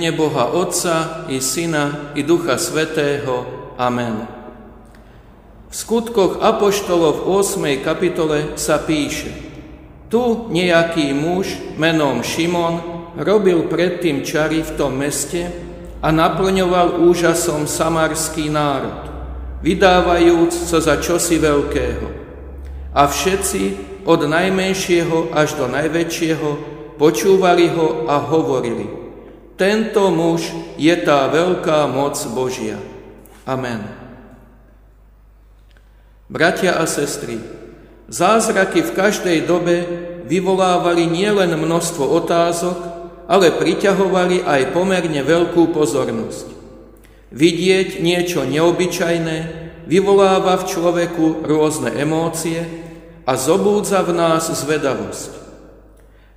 Mene Boha Otca i Syna i Ducha Svetého. Amen. V skutkoch Apoštolov v 8. kapitole sa píše Tu nejaký muž menom Šimon robil predtým čary v tom meste a naplňoval úžasom samarský národ, vydávajúc sa za čosi veľkého. A všetci, od najmenšieho až do najväčšieho, počúvali ho a hovorili – tento muž je tá veľká moc Božia. Amen. Bratia a sestry, zázraky v každej dobe vyvolávali nielen množstvo otázok, ale priťahovali aj pomerne veľkú pozornosť. Vidieť niečo neobyčajné vyvoláva v človeku rôzne emócie a zobúdza v nás zvedavosť.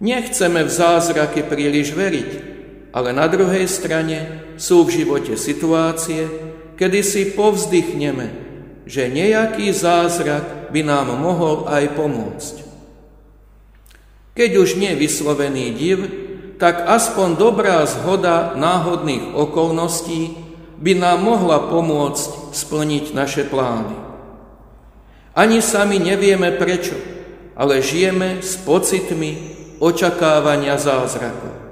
Nechceme v zázraky príliš veriť, ale na druhej strane sú v živote situácie, kedy si povzdychneme, že nejaký zázrak by nám mohol aj pomôcť. Keď už nie vyslovený div, tak aspoň dobrá zhoda náhodných okolností by nám mohla pomôcť splniť naše plány. Ani sami nevieme prečo, ale žijeme s pocitmi očakávania zázraku.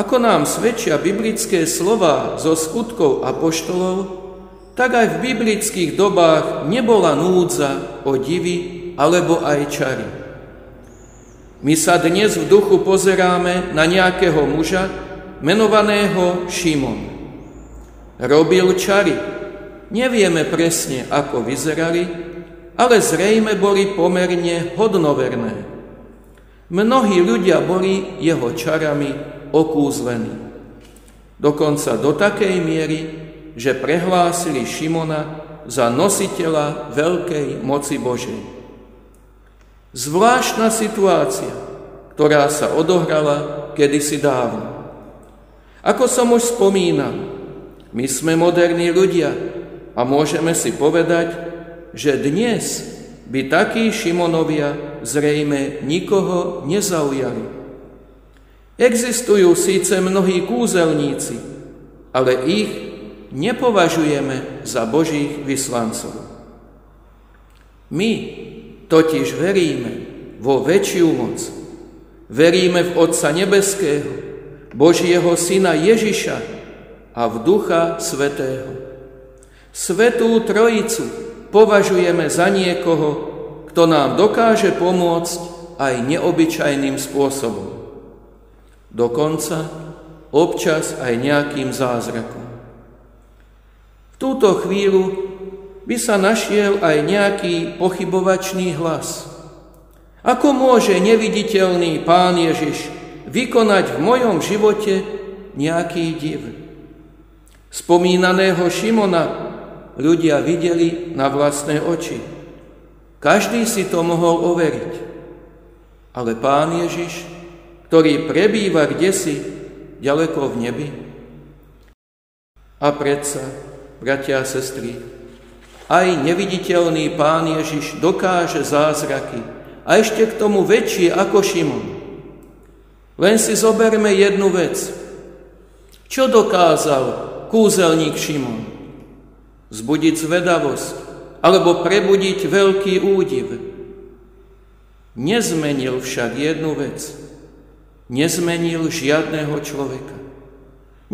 Ako nám svedčia biblické slova zo skutkov apoštolov, tak aj v biblických dobách nebola núdza o divy alebo aj čary. My sa dnes v duchu pozeráme na nejakého muža, menovaného Šimon. Robil čary. Nevieme presne, ako vyzerali, ale zrejme boli pomerne hodnoverné. Mnohí ľudia boli jeho čarami okúzlený. Dokonca do takej miery, že prehlásili Šimona za nositeľa veľkej moci Božej. Zvláštna situácia, ktorá sa odohrala kedysi dávno. Ako som už spomínal, my sme moderní ľudia a môžeme si povedať, že dnes by takí Šimonovia zrejme nikoho nezaujali. Existujú síce mnohí kúzelníci, ale ich nepovažujeme za Božích vyslancov. My totiž veríme vo väčšiu moc. Veríme v Otca Nebeského, Božieho Syna Ježiša a v Ducha Svetého. Svetú Trojicu považujeme za niekoho, kto nám dokáže pomôcť aj neobyčajným spôsobom dokonca občas aj nejakým zázrakom. V túto chvíľu by sa našiel aj nejaký pochybovačný hlas. Ako môže neviditeľný Pán Ježiš vykonať v mojom živote nejaký div? Spomínaného Šimona ľudia videli na vlastné oči. Každý si to mohol overiť. Ale Pán Ježiš ktorý prebýva kdesi ďaleko v nebi? A predsa, bratia a sestry, aj neviditeľný Pán Ježiš dokáže zázraky a ešte k tomu väčšie ako Šimon. Len si zoberme jednu vec. Čo dokázal kúzelník Šimon? Zbudiť zvedavosť alebo prebudiť veľký údiv. Nezmenil však jednu vec – nezmenil žiadného človeka.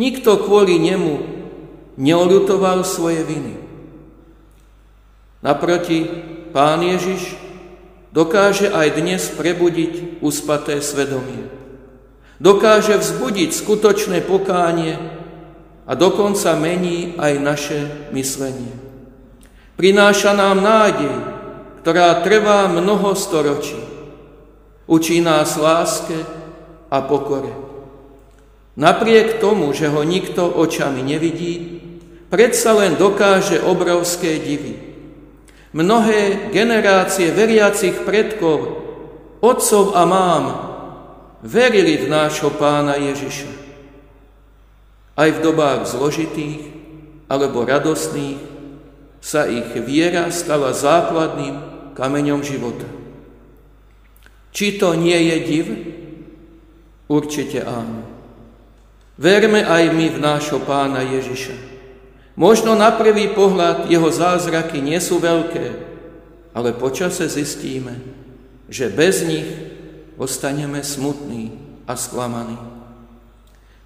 Nikto kvôli nemu neolutoval svoje viny. Naproti, Pán Ježiš dokáže aj dnes prebudiť uspaté svedomie. Dokáže vzbudiť skutočné pokánie a dokonca mení aj naše myslenie. Prináša nám nádej, ktorá trvá mnoho storočí. Učí nás láske, a pokore. Napriek tomu, že ho nikto očami nevidí, predsa len dokáže obrovské divy. Mnohé generácie veriacich predkov, otcov a mám, verili v nášho pána Ježiša. Aj v dobách zložitých alebo radostných sa ich viera stala základným kameňom života. Či to nie je div? Určite áno. Verme aj my v nášho pána Ježiša. Možno na prvý pohľad jeho zázraky nie sú veľké, ale počase zistíme, že bez nich ostaneme smutní a sklamaní.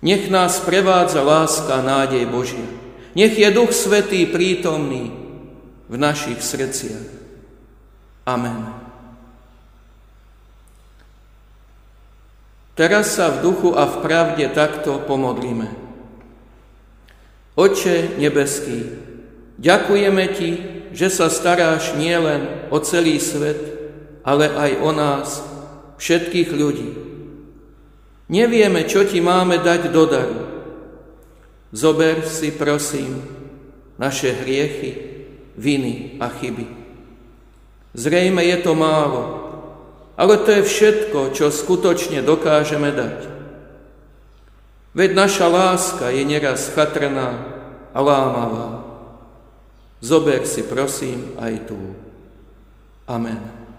Nech nás prevádza láska a nádej Božia. Nech je Duch Svetý prítomný v našich srdciach. Amen. Teraz sa v duchu a v pravde takto pomodlíme. Oče nebeský, ďakujeme Ti, že sa staráš nielen o celý svet, ale aj o nás, všetkých ľudí. Nevieme, čo Ti máme dať do daru. Zober si, prosím, naše hriechy, viny a chyby. Zrejme je to málo, ale to je všetko, čo skutočne dokážeme dať. Veď naša láska je neraz chatrná a lámavá. Zober si prosím aj tu. Amen.